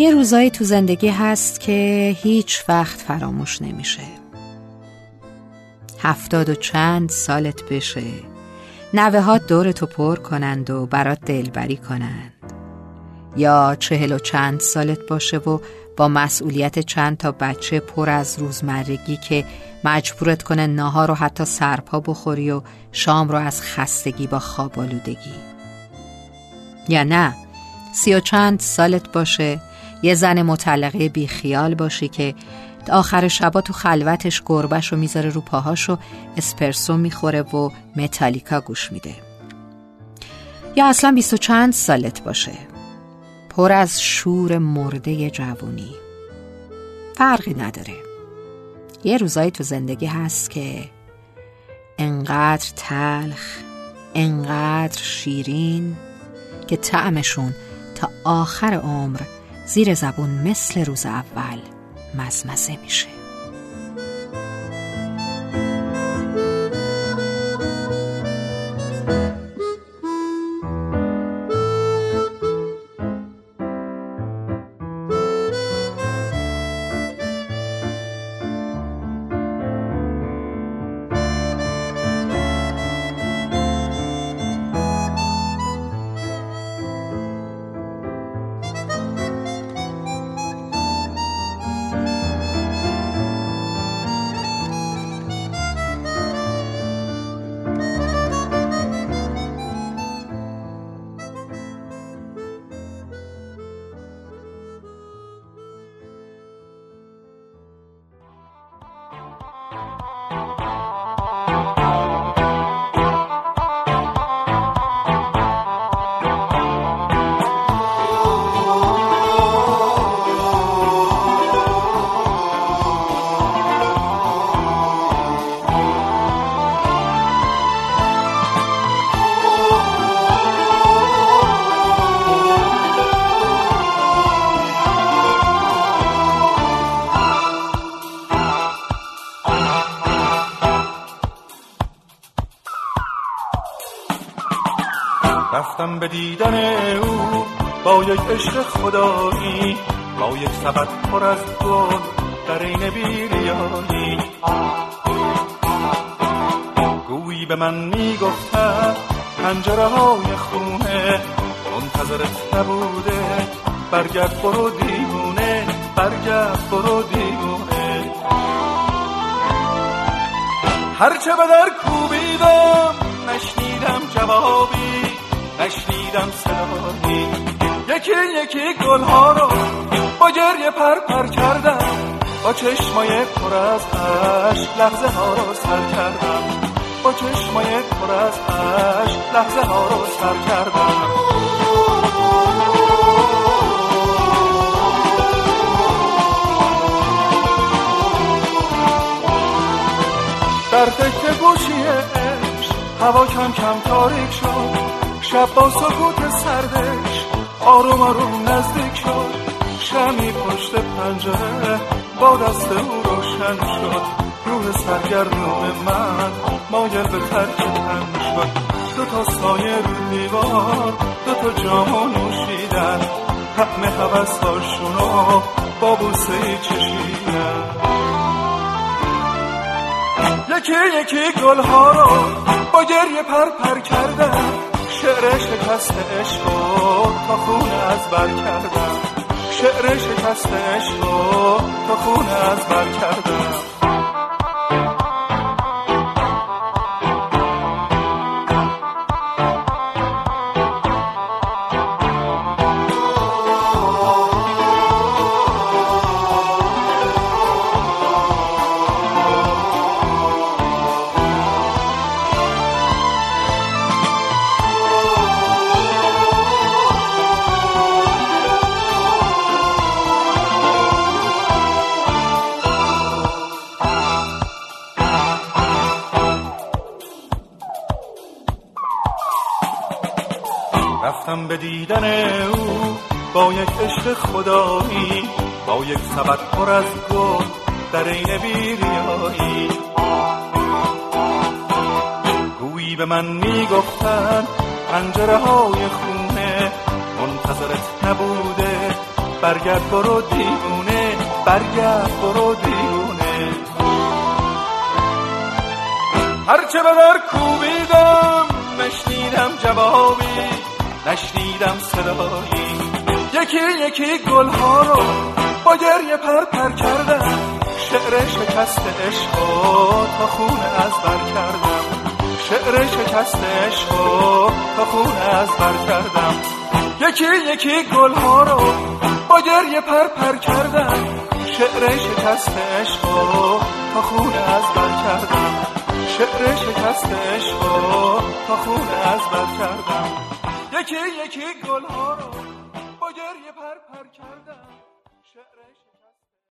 یه روزایی تو زندگی هست که هیچ وقت فراموش نمیشه. هفتاد و چند سالت بشه. نوه ها دور تو پر کنند و برات دلبری کنند. یا چهل و چند سالت باشه و با مسئولیت چند تا بچه پر از روزمرگی که مجبورت کنه ناهار رو حتی سرپا بخوری و شام رو از خستگی با خواب آلودگی یا نه سی و چند سالت باشه یه زن مطلقه بیخیال باشی که آخر شبا تو خلوتش گربش رو می‌ذاره رو پاهاش و اسپرسو می‌خوره و متالیکا گوش میده. یا اصلا بیست و چند سالت باشه. پر از شور مرده جوونی. فرقی نداره. یه روزایی تو زندگی هست که انقدر تلخ انقدر شیرین که طعمشون تا آخر عمر زیر زبون مثل روز اول مزمزه میشه. رفتم به دیدن او با یک عشق خدایی با یک سبد پر از گل در این بیریایی گویی به من می‌گفتن پنجره های خونه منتظرت نبوده برگرد برو دیوونه برگرد برو دیوونه. هرچه به در کوبیدم نشنیدم جوابی. نشنیدم صدایی یکی یکی گلها رو با گریه پر پر کردم. با چشمای پر از عشق لحظه ها رو سر کردم. با چشمای پر از عشق لحظه ها رو سر کردم. در فکر گوشی عشق هوا کم کم تاریک شد. شب با سکوت سردش آروم آروم نزدیک شد شمی پشت پنجره با دست او روشن شد. روح سرگردون من مایل به ترک تن شد. دو تا سایه رو دیوار دو تا جامو نوشیدن. حقم حوث هاشونو با بوسه چشیدن. یکی یکی گل ها رو با گریه پر پر کردن. شعر شکست عشق تا خون از بر کردم. شعر شکست عشق تا خون از بر کردم. رفتم به دیدن او. با یک عشق خدایی با یک سبد پر از گل در این بیریایی. گویی به من می‌گفتن پنجره های خونه منتظرت نبوده. برگرد برو دیوونه برگرد برو دیوونه. هرچه به در کوبیدم نشنیدم جوابی. نشنیدم صدایی. یکی یکی گلها رو با گریه پر پر کردم. شعر شکست عشق تا خون از بر کردم. شعر شکست عشق تا خون از بر کردم. یکی یکی گلها رو با گریه پر پر کردم. شعر شکست عشق تا خون از بر کردم. شعر شکست عشق تا خون از بر کردم. یکی یکی گلها رو با گریه پر پر کردم شعر.